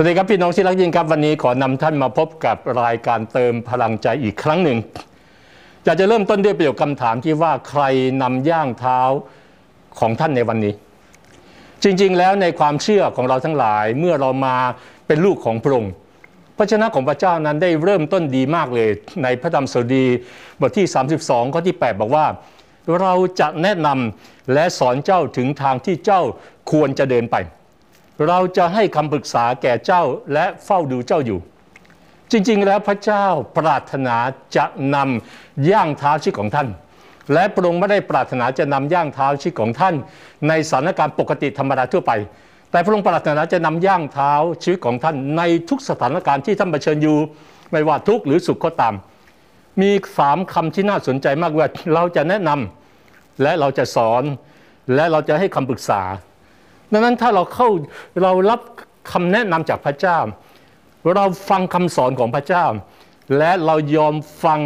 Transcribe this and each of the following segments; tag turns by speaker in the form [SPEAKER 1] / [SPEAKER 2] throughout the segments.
[SPEAKER 1] สวัสดีครับพี่น้องที่รักยิ่งครับวันนี้ขอนำท่านมาพบกับรายการเติมพลังใจอีกครั้งหนึ่งอยากจะเริ่มต้นด้วยประโยคคำถามที่ว่าใครนำย่างเท้าของท่านในวันนี้ จริงๆแล้วในความเชื่อของเราทั้งหลายเมื่อเรามาเป็นลูกของพระองค์พระชนะของพระเจ้านั้นได้เริ่มต้นดีมากเลย ในพระธรรมสดีบทที่ 32 ข้อที่ 8 บอกว่า เราจะแนะนำและสอนเจ้าถึงทางที่เจ้าควรจะเดินไป เราจะให้คำปรึกษาแก่เจ้าและเฝ้าดูเจ้าอยู่ จริง ๆ แล้วพระเจ้าปรารถนาจะนำย่างเท้าชีวิตของท่าน และพระองค์ไม่ได้ปรารถนาจะนำย่างเท้าชีวิตของท่าน ในสถานการณ์ปกติธรรมดาทั่วไป แต่พระองค์ปรารถนาจะนำย่างเท้าชีวิตของท่าน ในทุกสถานการณ์ที่ท่านเผชิญอยู่ไม่ว่าทุกข์หรือสุขก็ตาม มีสามคำที่น่าสนใจมากว่าเราจะแนะนำและเราจะสอนและเราจะให้คำปรึกษา ดังนั้นถ้าเราเข้าเรารับคำแนะนำจากพระเจ้า เราฟังคำสอนของพระเจ้า และเรายอมฟัง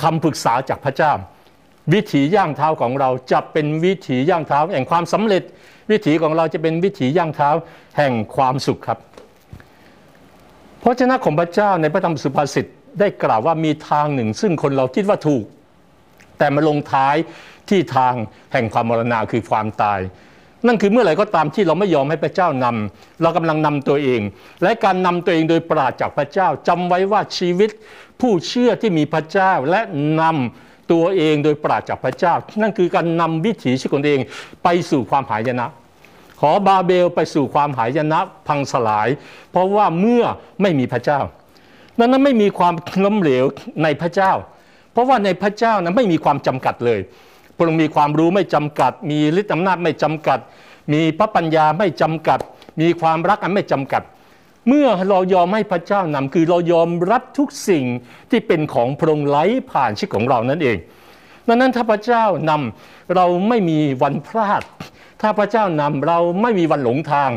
[SPEAKER 1] คำปรึกษาจากพระเจ้า วิถีย่างเท้าของเราจะเป็นวิถีย่างเท้าแห่งความสำเร็จ วิถีของเราจะเป็นวิถีย่างเท้าแห่งความสุขครับพระเจ้าของพระเจ้าในพระธรรมสุภาษิตได้กล่าวว่ามีทางหนึ่ง ซึ่งคนเราคิดว่าถูก แต่มาลงท้ายที่ทางแห่งความมรณาคือความตาย นั่นคือเมื่อไหร่ก็ตามที่เราไม่ยอมให้พระเจ้านำเรากำลังนำตัวเอง และการนำตัวเองโดยปราศจากพระเจ้าจำไว้ว่าชีวิตผู้เชื่อที่มีพระเจ้าและนำตัวเองโดยปราศจากพระเจ้า นั่นคือการนำวิถีชีวิตของตัวเองไปสู่ความหายนะ ขอบาเบลไปสู่ความหายนะพังสลาย เพราะว่าเมื่อไม่มีพระเจ้าดังนั้นไม่มีความล้มเหลวในพระเจ้า เพราะว่าในพระเจ้านั้นไม่มีความจำกัดเลย พระองค์มีความรู้ไม่จำกัด มีฤทธิอำนาจไม่จำกัด มีพระปัญญาไม่จำกัด มีความรักอันไม่จำกัด เมื่อเรายอมให้พระเจ้านำคือเรายอมรับทุกสิ่งที่เป็นของพระองค์ไหลผ่านชีวิตของเรานั่นเองดังนั้นถ้าพระเจ้านำเราไม่มีวันพลาด ถ้าพระเจ้านำเราไม่มีวันหลงทาง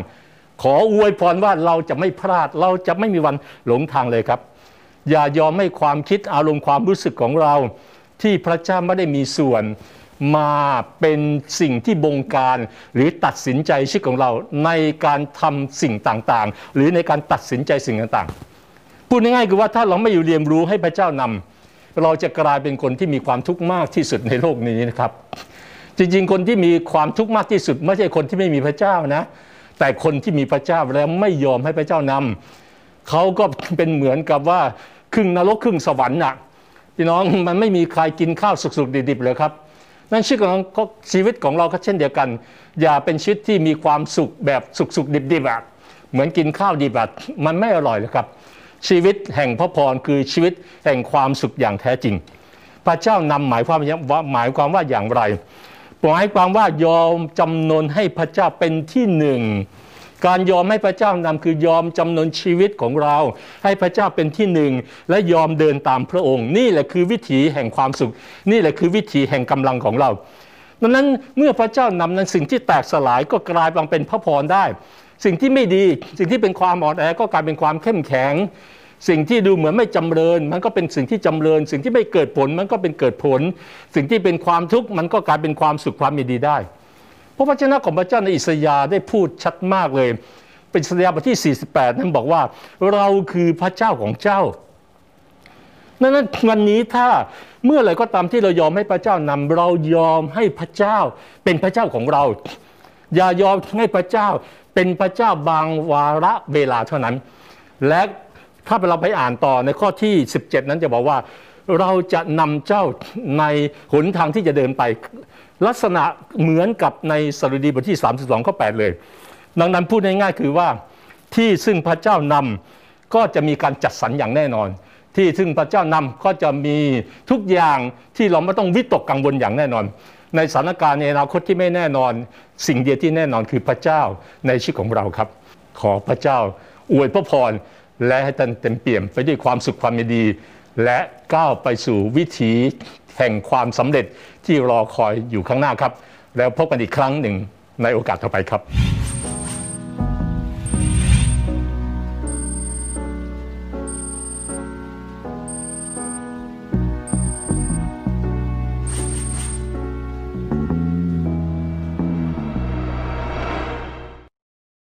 [SPEAKER 1] ขออวยพรว่าเราจะไม่พลาด เราจะไม่มีวันหลงทางเลยครับ อย่ายอมให้ความคิดอารมณ์ความรู้สึกของเรา ที่พระเจ้าไม่ได้มีส่วน มาเป็นสิ่งที่บงการหรือตัดสินใจชีวิตของเราในการทำสิ่งต่างๆ หรือในการตัดสินใจสิ่งต่างๆ พูดง่ายๆคือว่าถ้าเราไม่อยู่เรียนรู้ให้พระเจ้านำเราจะกลายเป็นคนที่มีความทุกข์มากที่สุดในโลกนี้นะครับ จริงๆ คนที่มีความทุกข์มากที่สุด ไม่ใช่คนที่ไม่มีพระเจ้านะ แต่คนที่มีพระเจ้าแล้วไม่ยอมให้พระเจ้านำเขาก็เป็นเหมือนกับว่าครึ่งนรกครึ่งสวรรค์น่ะพี่น้องมันไม่มีใครกินข้าวสุกๆดิบๆเลยครับ นั่นชีวิตของชีวิตของเราก็เช่นเดียวกัน อย่าเป็นชีวิตที่มีความสุขแบบสุขสุขดิบดิบอะเหมือนกินข้าวดิบอะมันไม่อร่อยเลยครับ ชีวิตแห่งพระพรคือชีวิตแห่งความสุขอย่างแท้จริง พระเจ้านำหมายความว่าหมายความว่าอย่างไรหมายความว่ายอมจำนนให้พระเจ้าเป็นที่หนึ่ง การยอมให้พระเจ้านำคือยอมจำนนชีวิตของเรา ให้พระเจ้าเป็นที่หนึ่ง และยอมเดินตามพระองค์ นี่แหละคือวิถีแห่งความสุข นี่แหละคือวิถีแห่งกำลังของเราดังนั้นเมื่อพระเจ้านำนั้นสิ่งที่แตกสลายก็กลายเป็นพระพรได้ สิ่งที่ไม่ดีสิ่งที่เป็นความอ่อนแอก็กลายเป็นความเข้มแข็ง สิ่งที่ดูเหมือนไม่จำเริญ มันก็เป็นสิ่งที่จำเริญ สิ่งที่ไม่เกิดผลมันก็เป็นเกิดผล สิ่งที่เป็นความทุกข์มันก็กลายเป็นความสุขความมีดีได้ พระวจนะของพระเจ้าในอิสยาได้พูดชัดมากเลย เป็นสยาบทที่ 48 นั้นบอกว่าเราคือพระเจ้าของเจ้านั้นวันนี้ถ้าเมื่อไรก็ตามที่เรายอมให้พระเจ้านำเรายอมให้พระเจ้าเป็นพระเจ้าของเรา อย่ายอมให้พระเจ้าเป็นพระเจ้าบางวาระเวลาเท่านั้น และถ้าเราไปอ่านต่อในข้อที่ 17 นั้นจะบอกว่า เราจะนำเจ้าในหนทางที่จะเดินไป ลักษณะเหมือนกับในสรุดีบทที่ 32ข้อ8เลย ดังนั้นพูดง่ายๆคือว่าที่ซึ่งพระเจ้านำก็จะมีการจัดสรรอย่างแน่นอน ที่ซึ่งพระเจ้านำก็จะมีทุกอย่างที่เราไม่ต้องวิตกกังวลอย่างแน่นอน ในสถานการณ์ในอนาคตที่ไม่แน่นอน สิ่งเดียวที่แน่นอนคือพระเจ้าในชีวิตของเราครับ ขอพระเจ้าอวยพระพรและให้ท่านเต็มเปี่ยมไปด้วยความสุขความดี และก้าวไปสู่วิถี แห่งความสำเร็จที่รอคอยอยู่ข้างหน้าครับ แล้วพบกันอีกครั้งหนึ่งในโอกาสต่อไปครับ